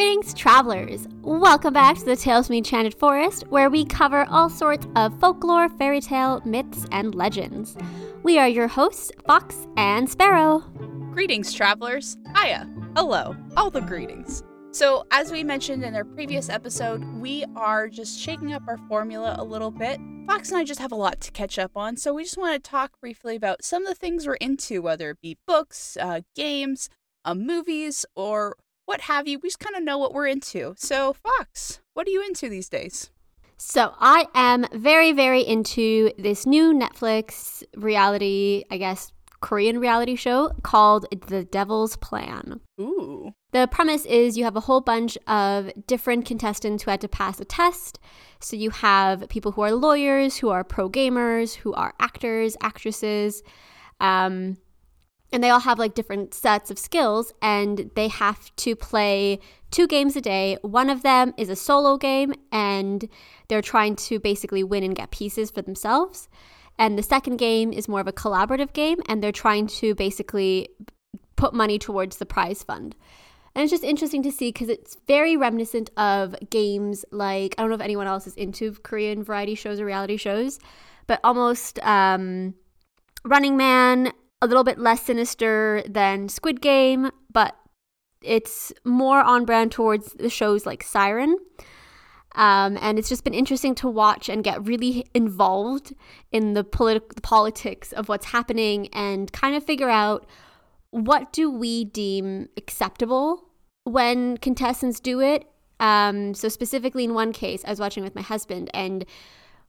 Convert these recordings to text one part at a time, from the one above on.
Greetings, travelers! Welcome back to the Tales from Enchanted Forest, where we cover all sorts of folklore, fairy tale, myths, and legends. We are your hosts, Fox and Sparrow. Greetings, travelers. Hiya. Hello. All the greetings. So, as we mentioned in our previous episode, we are just shaking up our formula a little bit. Fox and I just have a lot to catch up on, so we just want to talk briefly about some of the things we're into, whether it be books, uh, games, uh, movies, or what have you. We just kind of know what we're into. So, Fox, what are you into these days? So, I am very, very into this new Netflix reality, I guess, Korean reality show called The Devil's Plan. Ooh. The premise is you have a whole bunch of different contestants who had to pass a test. So you have people who are lawyers, who are pro gamers, who are actors, actresses. Um, and they all have like different sets of skills and they have to play two games a day. One of them is a solo game and they're trying to basically win and get pieces for themselves. And the second game is more of a collaborative game and they're trying to basically put money towards the prize fund. And it's just interesting to see because it's very reminiscent of games like I don't know if anyone else is into Korean variety shows or reality shows, but almost um, Running Man, a little bit less sinister than Squid Game, but it's more on brand towards the shows like Siren. Um, and it's just been interesting to watch and get really involved in the, politi- the politics of what's happening and kind of figure out what do we deem acceptable when contestants do it. Um, so specifically in one case, I was watching with my husband and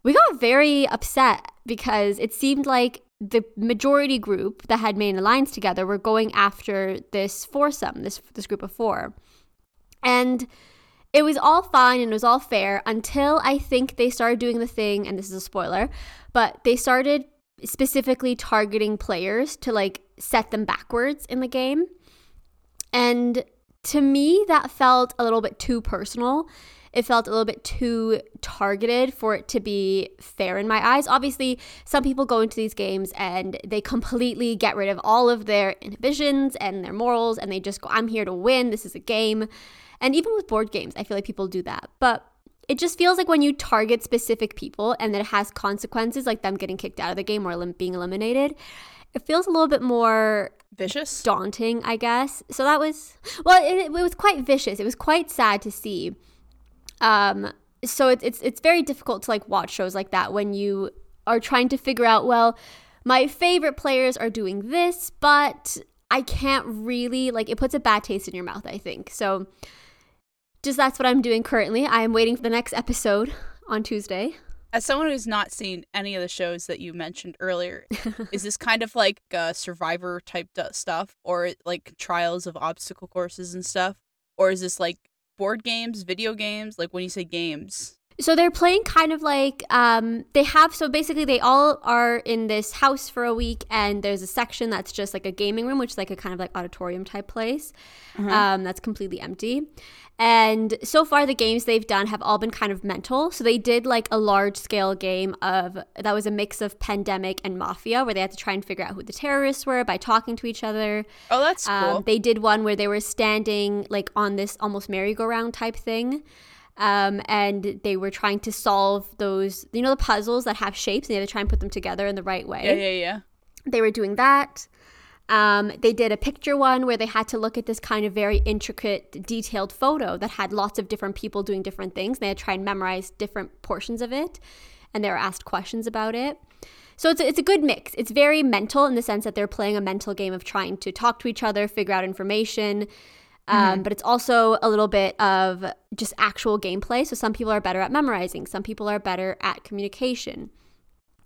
we got very upset because it seemed like the majority group that had made an alliance together were going after this foursome, this this group of four. And it was all fine and it was all fair until I think they started doing the thing, and this is a spoiler, but they started specifically targeting players to like set them backwards in the game. And to me, that felt a little bit too personal it felt a little bit too targeted for it to be fair in my eyes. Obviously, some people go into these games and they completely get rid of all of their inhibitions and their morals and they just go, I'm here to win. This is a game. And even with board games, I feel like people do that. But it just feels like when you target specific people and that it has consequences, like them getting kicked out of the game or being eliminated, it feels a little bit more vicious, daunting, I guess. So that was, well, it, it was quite vicious. It was quite sad to see um, so it's it's it's very difficult to like watch shows like that when you are trying to figure out well my favorite players are doing this but i can't really like it puts a bad taste in your mouth i think. So just that's what i'm doing currently. I am waiting for the next episode on tuesday. As someone who's not seen any of the shows that you mentioned earlier is this kind of like uh, survivor type stuff or like trials of obstacle courses and stuff? Or is this like board games, video games? Like when you say games, so they're playing kind of like um, they have so basically they all are in this house for a week and there's a section that's just like a gaming room which is like a kind of like auditorium type place uh-huh. um, that's completely empty and so far the games they've done have all been kind of mental so they did like a large scale game of that was a mix of pandemic and mafia where they had to try and figure out who the terrorists were by talking to each other oh that's um, cool they did one where they were standing like on this almost merry-go-round type thing um, and they were trying to solve those, you know, the puzzles that have shapes, and they had to try and put them together in the right way. Yeah, yeah, yeah. They were doing that. Um, they did a picture one where they had to look at this kind of very intricate, detailed photo that had lots of different people doing different things. They had to try and memorize different portions of it, and they were asked questions about it. So it's a, it's a good mix. It's very mental in the sense that they're playing a mental game of trying to talk to each other, figure out information, um, mm-hmm. But it's also a little bit of just actual gameplay. So some people are better at memorizing, some people are better at communication.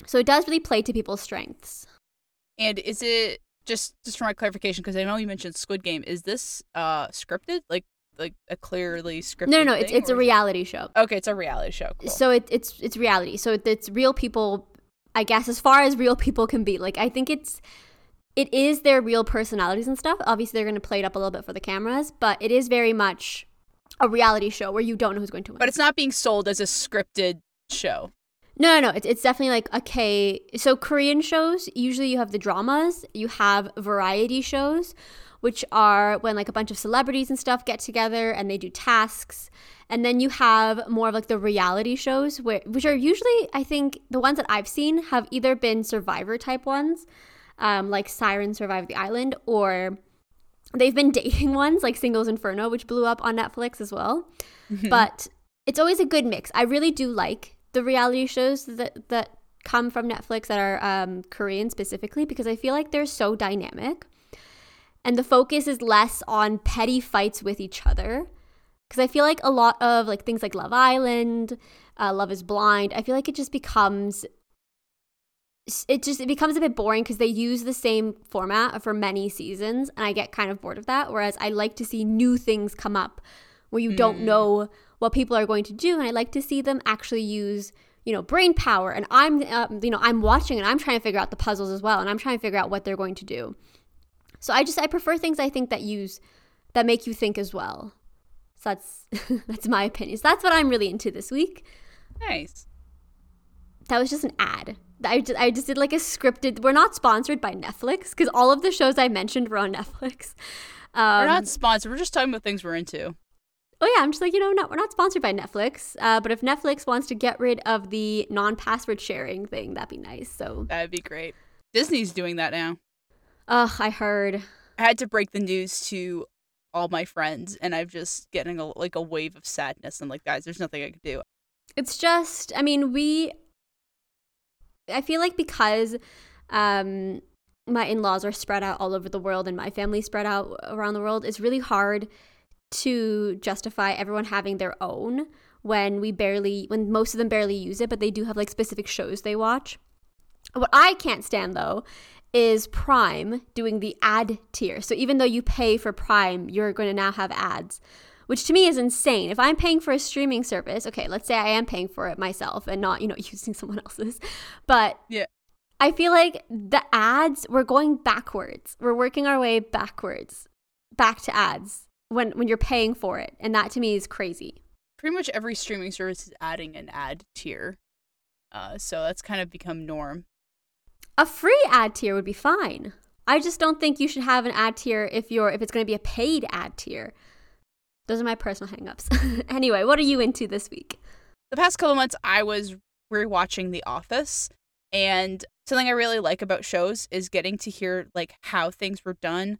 So it does really play to people's strengths. And is it just just for my clarification because I know you mentioned Squid Game? Is this uh scripted? Like like a clearly scripted? No, no, no. It's it's a reality show. Okay, it's a reality show. Cool. So it, it's it's reality. So it's real people. I guess as far as real people can be. Like I think it's it is their real personalities and stuff. Obviously, they're going to play it up a little bit for the cameras, but it is very much a reality show where you don't know who's going to win. But it's not being sold as a scripted show. No, no, no. It's, it's definitely like a K. So Korean shows, usually you have the dramas, you have variety shows, which are when like a bunch of celebrities and stuff get together and they do tasks. And then you have more of like the reality shows, where, which are usually, I think, the ones that I've seen have either been survivor type ones, um, like Siren Survive the Island, or they've been dating ones like Singles Inferno, which blew up on Netflix as well. Mm-hmm. But it's always a good mix. I really do like the reality shows that that come from Netflix that are um, Korean specifically because I feel like they're so dynamic, and the focus is less on petty fights with each other. Because I feel like a lot of like things like Love Island, uh, Love Is Blind, I feel like it just becomes it just it becomes a bit boring because they use the same format for many seasons and i get kind of bored of that whereas i like to see new things come up where you mm. don't know what people are going to do and i like to see them actually use you know brain power and i'm uh, you know i'm watching and i'm trying to figure out the puzzles as well and i'm trying to figure out what they're going to do so i just i prefer things i think that use that make you think as well so that's that's my opinion so that's what i'm really into this week nice that was just an ad I just, I just did like a scripted. We're not sponsored by Netflix because all of the shows I mentioned were on Netflix. Um, we're not sponsored. We're just talking about things we're into. Oh yeah, I'm just like you know, not, we're not sponsored by Netflix. Uh, but if Netflix wants to get rid of the non-password sharing thing, that'd be nice. So that'd be great. Disney's doing that now. Ugh, I heard. I had to break the news to all my friends, and I'm just getting a like a wave of sadness. I'm like, guys, there's nothing I can do. It's just, I mean, we I feel like because um, my in laws are spread out all over the world and my family spread out around the world, it's really hard to justify everyone having their own when we barely, when most of them barely use it, but they do have like specific shows they watch. What I can't stand though is Prime doing the ad tier. So even though you pay for Prime, you're going to now have ads which to me is insane. If I'm paying for a streaming service, okay, let's say I am paying for it myself and not, you know, using someone else's, but yeah. I feel like the ads, we're going backwards. We're working our way backwards, back to ads when, when you're paying for it. And that to me is crazy. Pretty much every streaming service is adding an ad tier. Uh, so that's kind of become norm. A free ad tier would be fine. I just don't think you should have an ad tier if you're if it's going to be a paid ad tier. Those are my personal hangups. anyway, what are you into this week? The past couple months, I was rewatching The Office, and something I really like about shows is getting to hear like how things were done,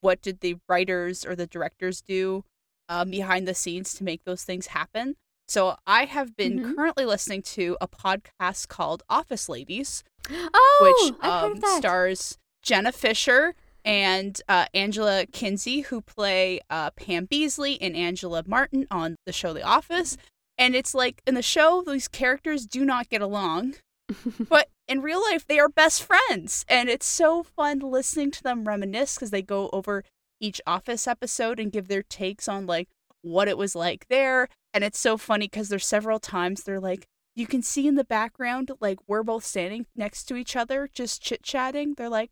what did the writers or the directors do um, behind the scenes to make those things happen. So I have been mm-hmm. currently listening to a podcast called Office Ladies, oh, which um, stars Jenna Fischer and uh, Angela Kinsey, who play uh, Pam Beesly and Angela Martin on the show The Office. And it's like in the show, these characters do not get along, but in real life, they are best friends. And it's so fun listening to them reminisce because they go over each Office episode and give their takes on like what it was like there. And it's so funny because there's several times they're like, you can see in the background, like we're both standing next to each other, just chit chatting. They're like,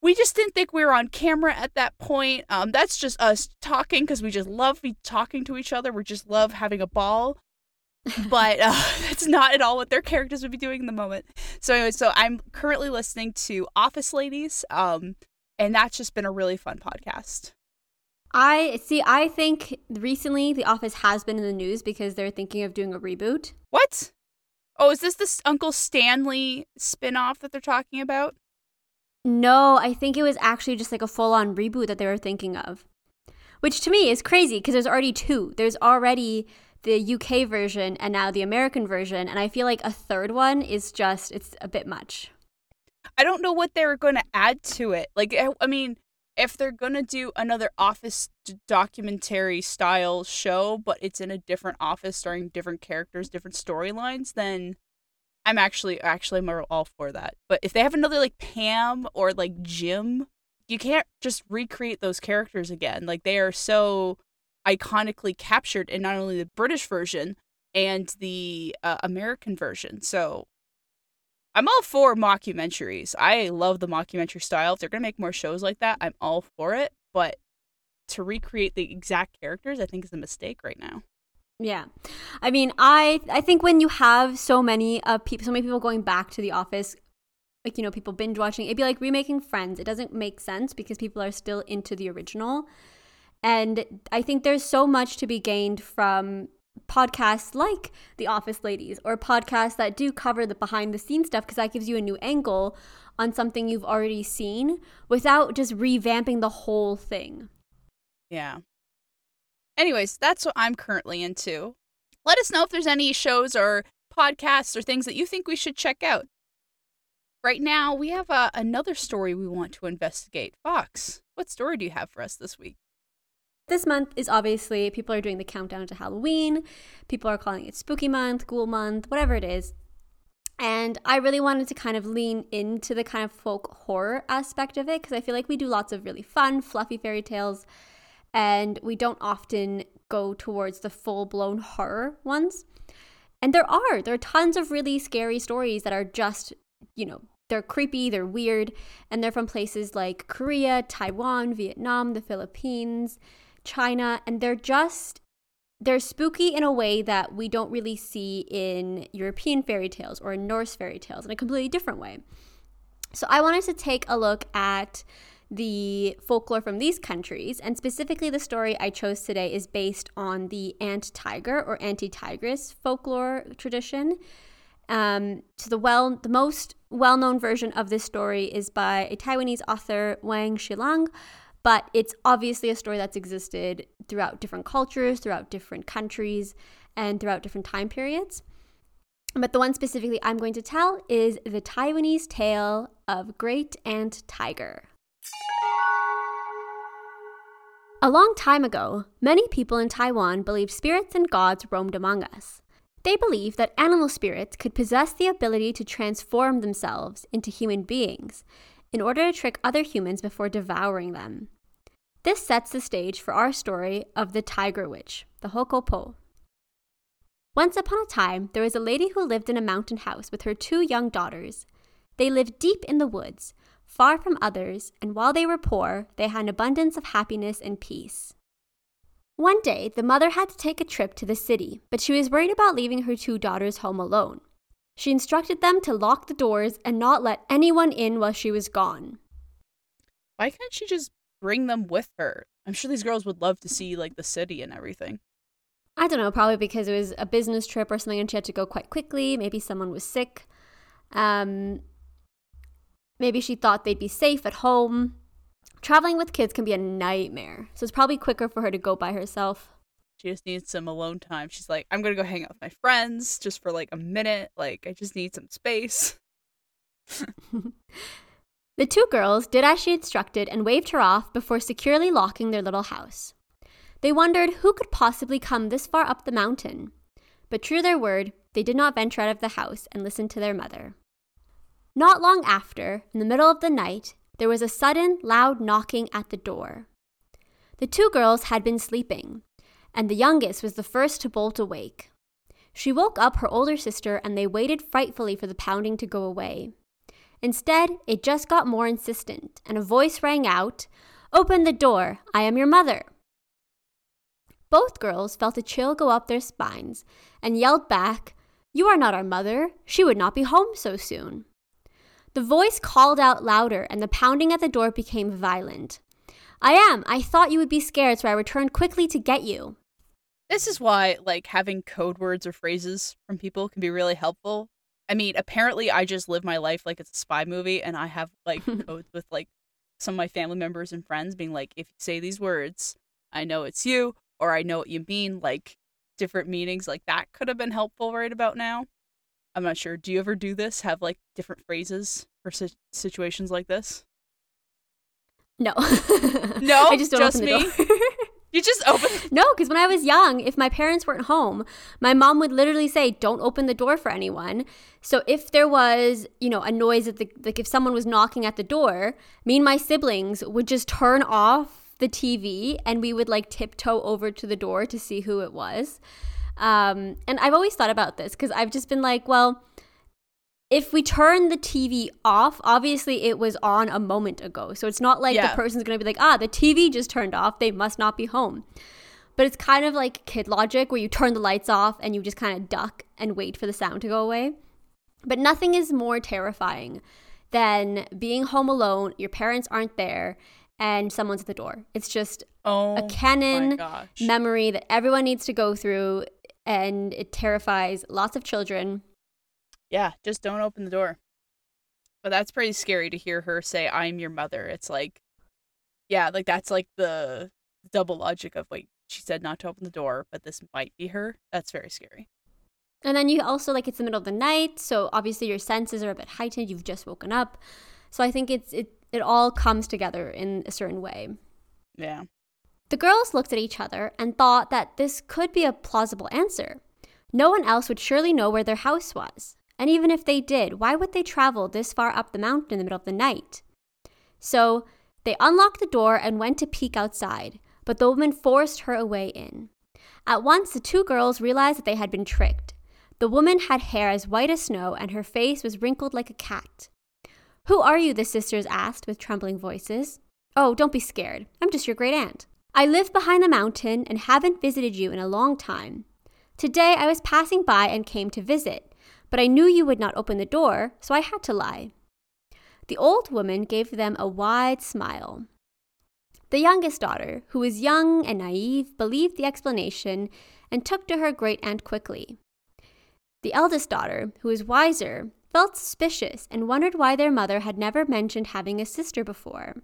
we just didn't think we were on camera at that point. Um, that's just us talking because we just love talking to each other. We just love having a ball. But uh, that's not at all what their characters would be doing in the moment. So anyway, so I'm currently listening to Office Ladies, um, and that's just been a really fun podcast. I see. I think recently The Office has been in the news because they're thinking of doing a reboot. What? Oh, is this the Uncle Stanley spinoff that they're talking about? No, I think it was actually just like a full on reboot that they were thinking of. Which to me is crazy because there's already two. There's already the UK version and now the American version. And I feel like a third one is just, it's a bit much. I don't know what they're going to add to it. Like, eh, I mean, if they're going to do another office documentary style show, but it's in a different office starring different characters, different storylines, then I'm actually actually I'm all for that. But if they have another like Pam or like Jim, you can't just recreate those characters again. Like they are so iconically captured in not only the British version and the uh, American version. So I'm all for mockumentaries. I love the mockumentary style. If they're gonna make more shows like that, I'm all for it. But to recreate the exact characters, I think is a mistake right now. Yeah. I mean, I I think when you have so many of people so many people going back to the office like you know people binge watching it'd be like remaking friends it doesn't make sense because people are still into the original and i think there's so much to be gained from podcasts like the office ladies or podcasts that do cover the behind the scenes stuff because that gives you a new angle on something you've already seen without just revamping the whole thing yeah anyways that's what i'm currently into let us know if there's any shows or podcasts or things that you think we should check out Right now, we have uh, another story we want to investigate. Fox, what story do you have for us this week? This month is obviously people are doing the countdown to Halloween. People are calling it spooky month, ghoul month, whatever it is. And I really wanted to kind of lean into the kind of folk horror aspect of it because I feel like we do lots of really fun, fluffy fairy tales, and we don't often go towards the full blown horror ones. And there are. There are tons of really scary stories that are just you know, they're creepy, they're weird, and they're from places like Korea, Taiwan, Vietnam, the Philippines, China, and they're just they're spooky in a way that we don't really see in European fairy tales or in Norse fairy tales in a completely different way. So I wanted to take a look at the folklore from these countries, and specifically the story I chose today is based on the Aunt Tiger or Auntie Tigress folklore tradition. Um, so the well, the most well-known version of this story is by a Taiwanese author Wang Shilang, but it's obviously a story that's existed throughout different cultures, throughout different countries, and throughout different time periods. But the one specifically I'm going to tell is the Taiwanese tale of Great Aunt Tiger. A long time ago, many people in Taiwan believed spirits and gods roamed among us. They believed that animal spirits could possess the ability to transform themselves into human beings in order to trick other humans before devouring them. This sets the stage for our story of the Tiger Witch, the Hokopo. Once upon a time, there was a lady who lived in a mountain house with her two young daughters. They lived deep in the woods, far from others, and while they were poor, they had an abundance of happiness and peace. One day, the mother had to take a trip to the city, but she was worried about leaving her two daughters home alone. She instructed them to lock the doors and not let anyone in while she was gone. Why can't she just bring them with her? I'm sure these girls would love to see like the city and everything. I don't know, probably because it was a business trip or something and she had to go quite quickly. Maybe someone was sick. Um, maybe she thought they'd be safe at home. Traveling with kids can be a nightmare, so it's probably quicker for her to go by herself. She just needs some alone time. She's like, I'm gonna go hang out with my friends just for like a minute. Like, I just need some space. the two girls did as she instructed and waved her off before securely locking their little house. They wondered who could possibly come this far up the mountain. But true to their word, they did not venture out of the house and listen to their mother. Not long after, in the middle of the night, there was a sudden, loud knocking at the door. The two girls had been sleeping, and the youngest was the first to bolt awake. She woke up her older sister, and they waited frightfully for the pounding to go away. Instead, it just got more insistent, and a voice rang out Open the door! I am your mother! Both girls felt a chill go up their spines and yelled back, You are not our mother. She would not be home so soon. The voice called out louder, and the pounding at the door became violent. I am. I thought you would be scared, so I returned quickly to get you. This is why, like, having code words or phrases from people can be really helpful. I mean, apparently, I just live my life like it's a spy movie, and I have, like, codes with, like, some of my family members and friends being like, if you say these words, I know it's you, or I know what you mean, like, different meanings. Like, that could have been helpful right about now. I'm not sure. Do you ever do this? Have like different phrases for si- situations like this? No. no. I just don't just open the me? door. you just open. No, because when I was young, if my parents weren't home, my mom would literally say, "Don't open the door for anyone." So if there was, you know, a noise at the like if someone was knocking at the door, me and my siblings would just turn off the TV and we would like tiptoe over to the door to see who it was. Um, and I've always thought about this because I've just been like, well, if we turn the TV off, obviously it was on a moment ago. So it's not like yeah. the person's going to be like, ah, the TV just turned off. They must not be home. but it's kind of like kid logic where you turn the lights off and you just kind of duck and wait for the sound to go away. But nothing is more terrifying than being home alone, your parents aren't there, and someone's at the door. It's just oh, a canon memory that everyone needs to go through, and it terrifies lots of children. Yeah, just don't open the door. But that's pretty scary to hear her say, I'm your mother. It's like, yeah, like that's like the double logic of, wait, she said not to open the door, but this might be her. That's very scary. And then you also like it's the middle of the night, so obviously your senses are a bit heightened. You've just woken up, so I think it's it it all comes together in a certain way. Yeah. The girls looked at each other and thought that this could be a plausible answer. No one else would surely know where their house was. And even if they did, why would they travel this far up the mountain in the middle of the night? So they unlocked the door and went to peek outside, but the woman forced her away in. At once, the two girls realized that they had been tricked. The woman had hair as white as snow, and her face was wrinkled like a cat. Who are you? the sisters asked with trembling voices. Oh, don't be scared. I'm just your great aunt. I live behind the mountain and haven't visited you in a long time. Today I was passing by and came to visit, but I knew you would not open the door, so I had to lie. The old woman gave them a wide smile. The youngest daughter, who was young and naive, believed the explanation and took to her great aunt quickly. The eldest daughter, who was wiser, felt suspicious and wondered why their mother had never mentioned having a sister before.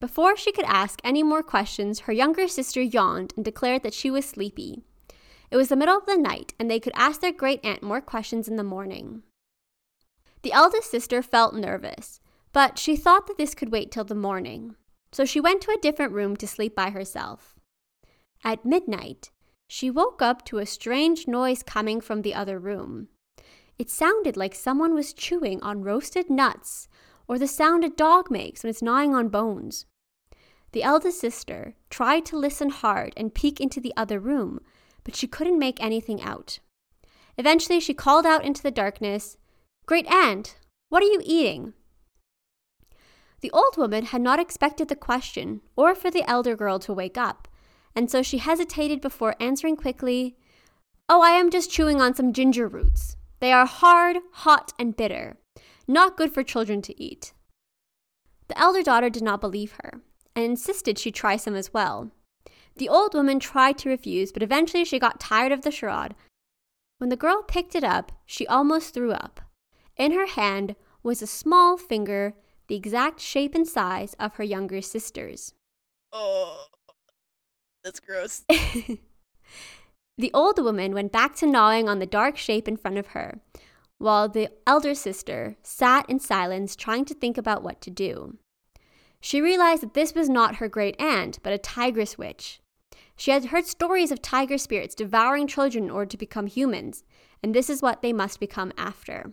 Before she could ask any more questions, her younger sister yawned and declared that she was sleepy. It was the middle of the night, and they could ask their great aunt more questions in the morning. The eldest sister felt nervous, but she thought that this could wait till the morning, so she went to a different room to sleep by herself. At midnight, she woke up to a strange noise coming from the other room. It sounded like someone was chewing on roasted nuts, or the sound a dog makes when it's gnawing on bones. The eldest sister tried to listen hard and peek into the other room, but she couldn't make anything out. Eventually, she called out into the darkness, Great Aunt, what are you eating? The old woman had not expected the question or for the elder girl to wake up, and so she hesitated before answering quickly, Oh, I am just chewing on some ginger roots. They are hard, hot, and bitter. Not good for children to eat. The elder daughter did not believe her and insisted she try some as well. The old woman tried to refuse, but eventually she got tired of the charade. When the girl picked it up, she almost threw up. In her hand was a small finger, the exact shape and size of her younger sister's. Oh. That's gross. the old woman went back to gnawing on the dark shape in front of her, while the elder sister sat in silence trying to think about what to do. She realized that this was not her great aunt, but a tigress witch. She had heard stories of tiger spirits devouring children in order to become humans, and this is what they must become after.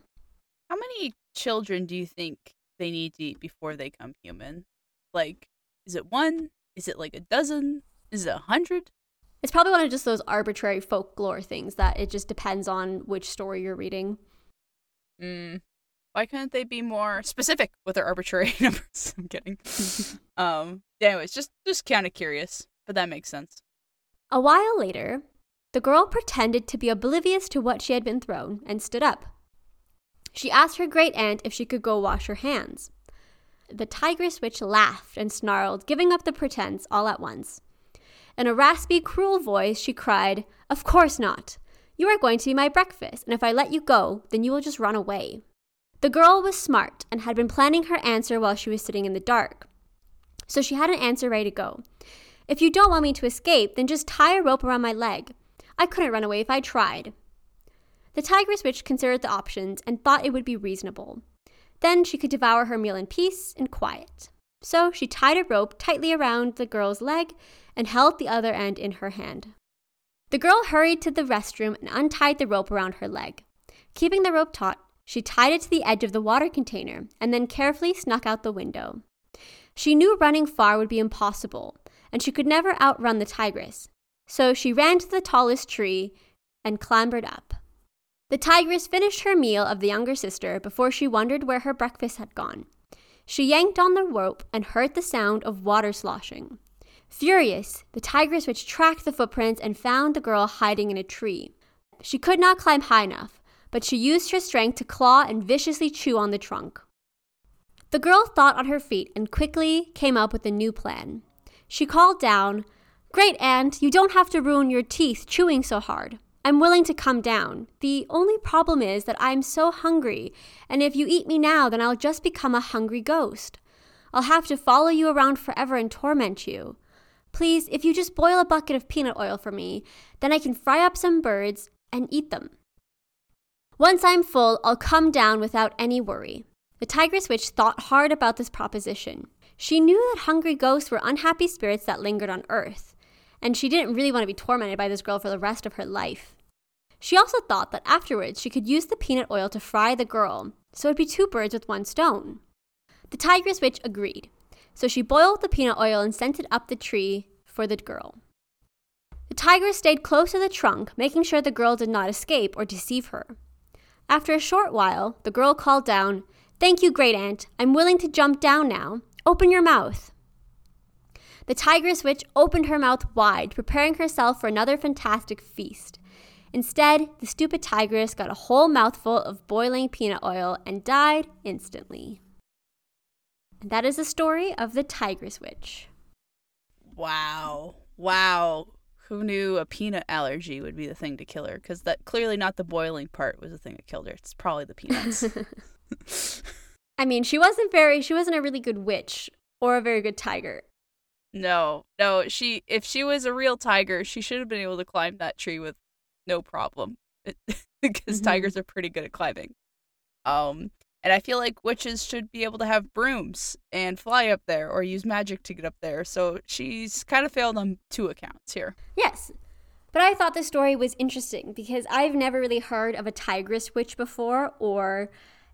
How many children do you think they need to eat before they become human? Like, is it one? Is it like a dozen? Is it a hundred? It's probably one of just those arbitrary folklore things that it just depends on which story you're reading. Mm. Why couldn't they be more specific with their arbitrary numbers? I'm kidding. um. Anyways, just just kind of curious, but that makes sense. A while later, the girl pretended to be oblivious to what she had been thrown and stood up. She asked her great aunt if she could go wash her hands. The tigress witch laughed and snarled, giving up the pretense all at once. In a raspy, cruel voice, she cried, Of course not. You are going to be my breakfast, and if I let you go, then you will just run away. The girl was smart and had been planning her answer while she was sitting in the dark. So she had an answer ready to go. If you don't want me to escape, then just tie a rope around my leg. I couldn't run away if I tried. The tigress witch considered the options and thought it would be reasonable. Then she could devour her meal in peace and quiet. So she tied a rope tightly around the girl's leg and held the other end in her hand. The girl hurried to the restroom and untied the rope around her leg. Keeping the rope taut, she tied it to the edge of the water container and then carefully snuck out the window. She knew running far would be impossible, and she could never outrun the tigress. So she ran to the tallest tree and clambered up. The tigress finished her meal of the younger sister before she wondered where her breakfast had gone. She yanked on the rope and heard the sound of water sloshing. Furious, the tigress witch tracked the footprints and found the girl hiding in a tree. She could not climb high enough, but she used her strength to claw and viciously chew on the trunk. The girl thought on her feet and quickly came up with a new plan. She called down, Great aunt, you don't have to ruin your teeth chewing so hard. I'm willing to come down. The only problem is that I'm so hungry, and if you eat me now, then I'll just become a hungry ghost. I'll have to follow you around forever and torment you. Please, if you just boil a bucket of peanut oil for me, then I can fry up some birds and eat them. Once I'm full, I'll come down without any worry. The tigress witch thought hard about this proposition. She knew that hungry ghosts were unhappy spirits that lingered on Earth, and she didn't really want to be tormented by this girl for the rest of her life. She also thought that afterwards she could use the peanut oil to fry the girl, so it'd be two birds with one stone. The tigress witch agreed, so she boiled the peanut oil and sent it up the tree for the girl. The tigress stayed close to the trunk, making sure the girl did not escape or deceive her. After a short while, the girl called down, Thank you, great aunt. I'm willing to jump down now. Open your mouth. The tigress witch opened her mouth wide, preparing herself for another fantastic feast. Instead, the stupid tigress got a whole mouthful of boiling peanut oil and died instantly. And that is the story of the tigress witch. Wow. Wow. Who knew a peanut allergy would be the thing to kill her? Because that clearly not the boiling part was the thing that killed her. It's probably the peanuts. I mean, she wasn't very, she wasn't a really good witch or a very good tiger. No, no. She, if she was a real tiger, she should have been able to climb that tree with no problem, because mm-hmm. tigers are pretty good at climbing. Um, and I feel like witches should be able to have brooms and fly up there or use magic to get up there. So she's kind of failed on two accounts here. Yes. But I thought the story was interesting because I've never really heard of a tigress witch before or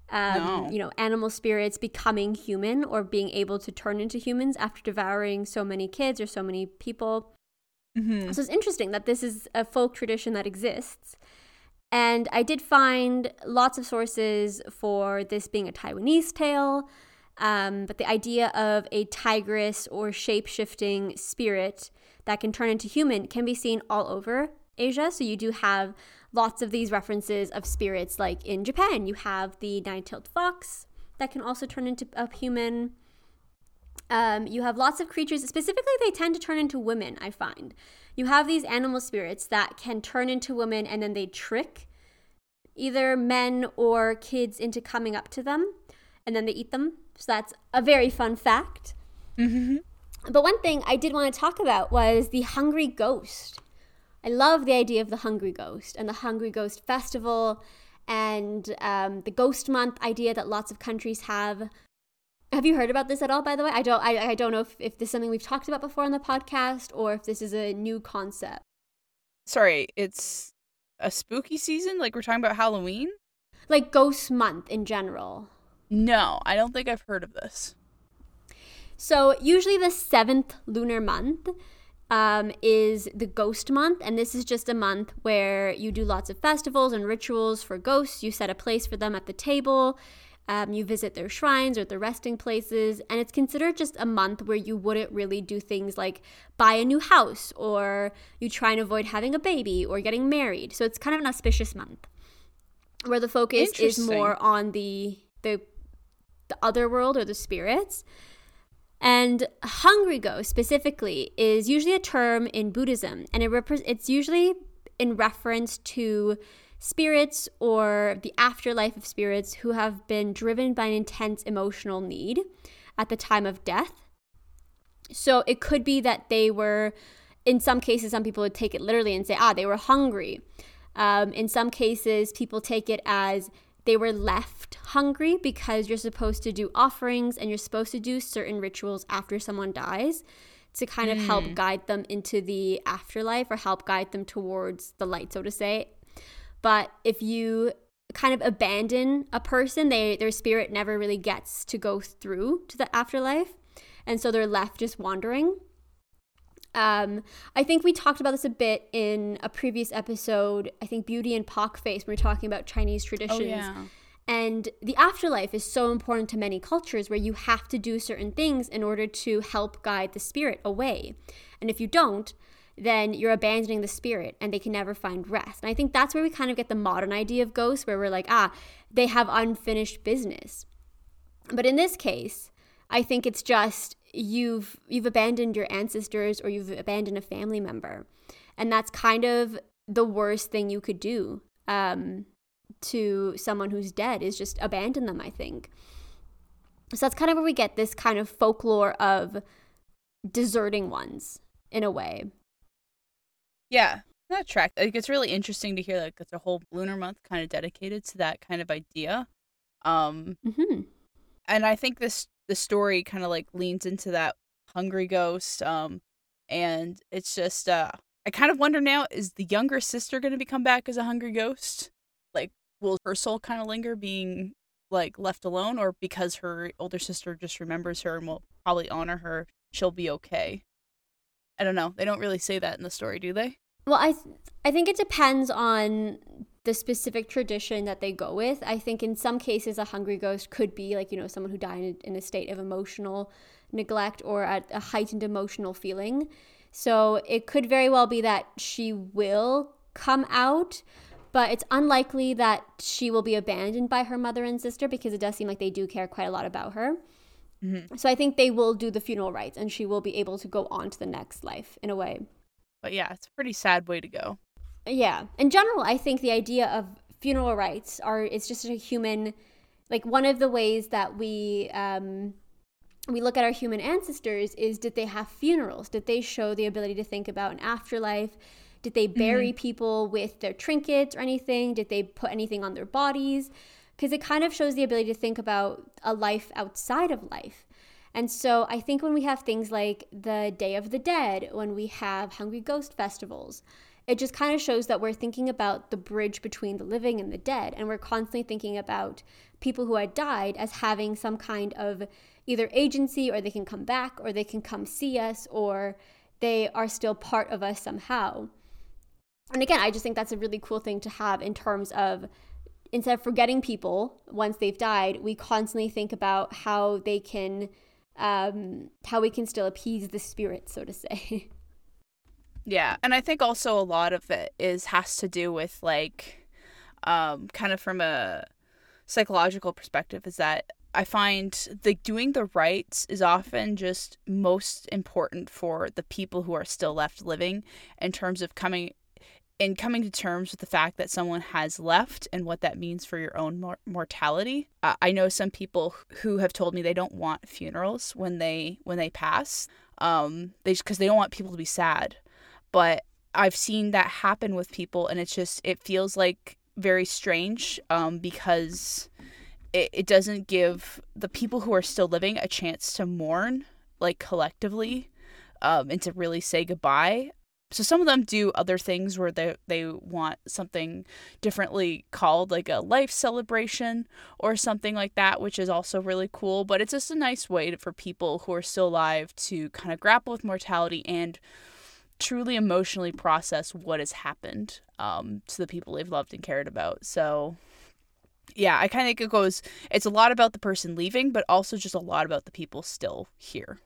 um, no. you know, animal spirits becoming human or being able to turn into humans after devouring so many kids or so many people. Mm-hmm. So it's interesting that this is a folk tradition that exists. And I did find lots of sources for this being a Taiwanese tale. Um, but the idea of a tigress or shape shifting spirit that can turn into human can be seen all over Asia. So you do have lots of these references of spirits, like in Japan, you have the nine tailed fox that can also turn into a human. Um, you have lots of creatures, specifically, they tend to turn into women, I find. You have these animal spirits that can turn into women and then they trick either men or kids into coming up to them and then they eat them. So that's a very fun fact. Mm-hmm. But one thing I did want to talk about was the hungry ghost. I love the idea of the hungry ghost and the hungry ghost festival and um, the ghost month idea that lots of countries have. Have you heard about this at all, by the way? I don't. I, I don't know if, if this is something we've talked about before on the podcast or if this is a new concept. Sorry, it's a spooky season? Like we're talking about Halloween? Like Ghost Month in general. No, I don't think I've heard of this. So, usually the seventh lunar month um, is the ghost month, and this is just a month where you do lots of festivals and rituals for ghosts. You set a place for them at the table. Um, you visit their shrines or their resting places, and it's considered just a month where you wouldn't really do things like buy a new house or you try and avoid having a baby or getting married. So it's kind of an auspicious month where the focus is more on the the the other world or the spirits. And hungry ghost specifically is usually a term in Buddhism, and it repre- it's usually in reference to spirits or the afterlife of spirits who have been driven by an intense emotional need at the time of death. So it could be that they were, in some cases, some people would take it literally and say, ah, they were hungry. Um, in some cases, people take it as they were left hungry because you're supposed to do offerings and you're supposed to do certain rituals after someone dies to kind of help mm. guide them into the afterlife or help guide them towards the light, so to say. But if you kind of abandon a person, they their spirit never really gets to go through to the afterlife, and so they're left just wandering. Um, I think we talked about this a bit in a previous episode. I think Beauty and Pock Face. when we are talking about Chinese traditions. Oh, yeah. And the afterlife is so important to many cultures where you have to do certain things in order to help guide the spirit away. And if you don't, then you're abandoning the spirit and they can never find rest. And I think that's where we kind of get the modern idea of ghosts, where we're like, ah, they have unfinished business. But in this case, I think it's just you've you've abandoned your ancestors or you've abandoned a family member, and that's kind of the worst thing you could do um, to someone who's dead is just abandon them. I think. So that's kind of where we get this kind of folklore of deserting ones in a way. Yeah, that track. Like it's really interesting to hear like it's a whole lunar month kind of dedicated to that kind of idea. Um mm-hmm. and I think this the story kind of like leans into that hungry ghost um and it's just uh I kind of wonder now is the younger sister going to become back as a hungry ghost? Like will her soul kind of linger being like left alone or because her older sister just remembers her and will probably honor her, she'll be okay? I don't know. They don't really say that in the story, do they? Well, I th- I think it depends on the specific tradition that they go with. I think in some cases a hungry ghost could be like, you know, someone who died in a state of emotional neglect or at a heightened emotional feeling. So it could very well be that she will come out, but it's unlikely that she will be abandoned by her mother and sister because it does seem like they do care quite a lot about her. Mm-hmm. So I think they will do the funeral rites and she will be able to go on to the next life in a way. But yeah, it's a pretty sad way to go. Yeah. In general, I think the idea of funeral rites are it's just a human like one of the ways that we um we look at our human ancestors is did they have funerals? Did they show the ability to think about an afterlife? Did they bury mm-hmm. people with their trinkets or anything? Did they put anything on their bodies? because it kind of shows the ability to think about a life outside of life. And so I think when we have things like the Day of the Dead, when we have Hungry Ghost festivals, it just kind of shows that we're thinking about the bridge between the living and the dead. And we're constantly thinking about people who had died as having some kind of either agency or they can come back or they can come see us or they are still part of us somehow. And again, I just think that's a really cool thing to have in terms of instead of forgetting people once they've died, we constantly think about how they can, um, how we can still appease the spirit, so to say. Yeah, and I think also a lot of it is has to do with like, um, kind of from a psychological perspective, is that I find like doing the rites is often just most important for the people who are still left living in terms of coming and coming to terms with the fact that someone has left and what that means for your own mor- mortality. Uh, I know some people who have told me they don't want funerals when they when they pass, um, they because they don't want people to be sad. But I've seen that happen with people, and it's just it feels like very strange um, because it, it doesn't give the people who are still living a chance to mourn like collectively um, and to really say goodbye. So some of them do other things where they they want something differently called like a life celebration or something like that which is also really cool but it's just a nice way to, for people who are still alive to kind of grapple with mortality and truly emotionally process what has happened um, to the people they've loved and cared about so yeah i kind of think it goes it's a lot about the person leaving but also just a lot about the people still here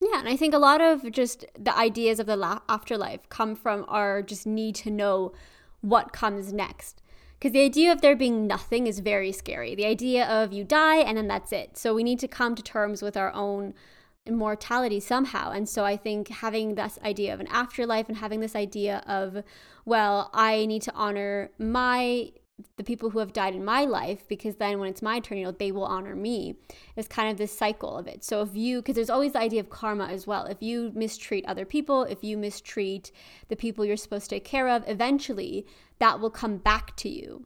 yeah, and I think a lot of just the ideas of the la- afterlife come from our just need to know what comes next. Because the idea of there being nothing is very scary. The idea of you die and then that's it. So we need to come to terms with our own immortality somehow. And so I think having this idea of an afterlife and having this idea of, well, I need to honor my the people who have died in my life because then when it's my turn you know they will honor me it's kind of this cycle of it so if you because there's always the idea of karma as well if you mistreat other people if you mistreat the people you're supposed to take care of eventually that will come back to you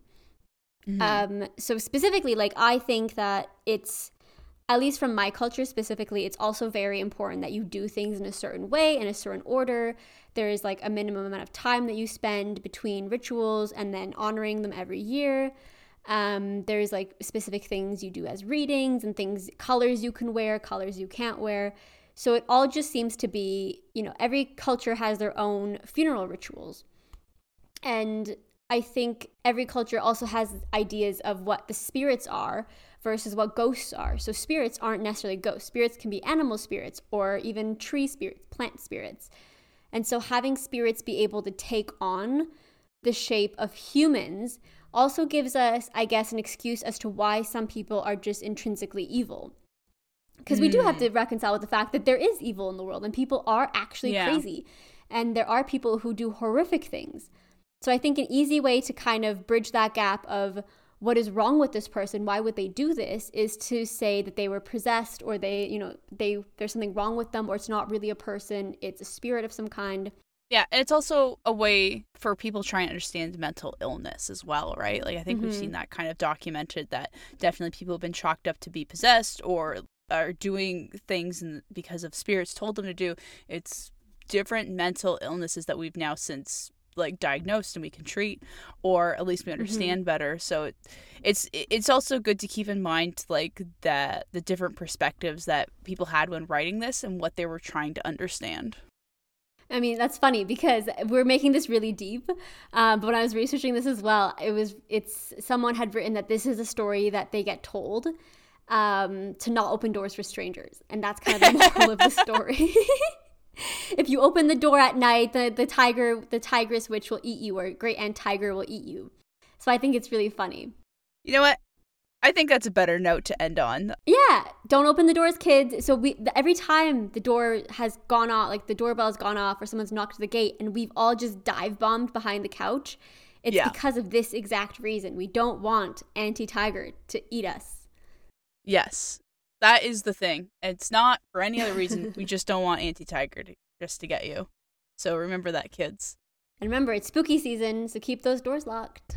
mm-hmm. um so specifically like i think that it's at least from my culture specifically, it's also very important that you do things in a certain way, in a certain order. There is like a minimum amount of time that you spend between rituals and then honoring them every year. Um, there's like specific things you do as readings and things, colors you can wear, colors you can't wear. So it all just seems to be, you know, every culture has their own funeral rituals. And I think every culture also has ideas of what the spirits are versus what ghosts are. So spirits aren't necessarily ghosts. Spirits can be animal spirits or even tree spirits, plant spirits. And so having spirits be able to take on the shape of humans also gives us, I guess, an excuse as to why some people are just intrinsically evil. Because mm. we do have to hmm. reconcile with the fact that there is evil in the world and people are actually yeah. crazy. And there are people who do horrific things. So I think an easy way to kind of bridge that gap of what is wrong with this person why would they do this is to say that they were possessed or they you know they there's something wrong with them or it's not really a person it's a spirit of some kind yeah, and it's also a way for people trying to understand mental illness as well, right? Like I think mm-hmm. we've seen mm-hmm. that kind of documented that definitely people have been chalked up to be possessed or are doing things because of spirits told them to do. It's different mental illnesses that we've now since like diagnosed and we can treat or at least we mm-hmm. understand mm-hmm. better so it, it's it's also good to keep in mind like that the different perspectives that people had when writing this and what they were trying to understand I mean, that's funny because we're making this really deep. Um, but when I was researching this as well, it was it's someone had written that this is a story that they get told um, to not open doors for strangers, and that's kind of the moral of the story. if you open the door at night, the the tiger, the tigress witch will eat you, or great aunt tiger will eat you. So I think it's really funny. You know what? I think that's a better note to end on. Yeah, don't open the doors, kids. So we every time the door has gone off, like the doorbell has gone off, or someone's knocked the gate, and we've all just dive bombed behind the couch. It's yeah. because of this exact reason. We don't want Auntie Tiger to eat us. Yes, that is the thing. It's not for any other reason. we just don't want Auntie Tiger to just to get you. So remember that, kids. And remember, it's spooky season, so keep those doors locked.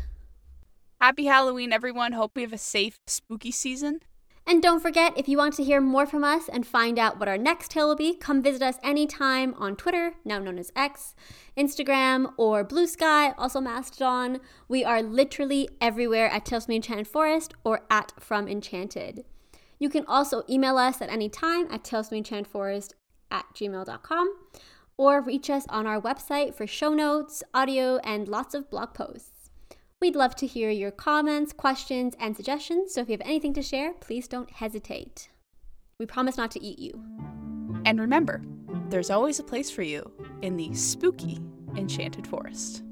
Happy Halloween, everyone. Hope we have a safe, spooky season. And don't forget, if you want to hear more from us and find out what our next tale will be, come visit us anytime on Twitter, now known as X, Instagram, or Bluesky, also Mastodon. We are literally everywhere at Tales from the Enchanted Forest or at From Enchanted. You can also email us at any time at talesfromenchantedforest at gmail.com or reach us on our website for show notes, audio, and lots of blog posts. We'd love to hear your comments, questions, and suggestions, so if you have anything to share, please don't hesitate. We promise not to eat you. And remember, there's always a place for you in the spooky Enchanted Forest.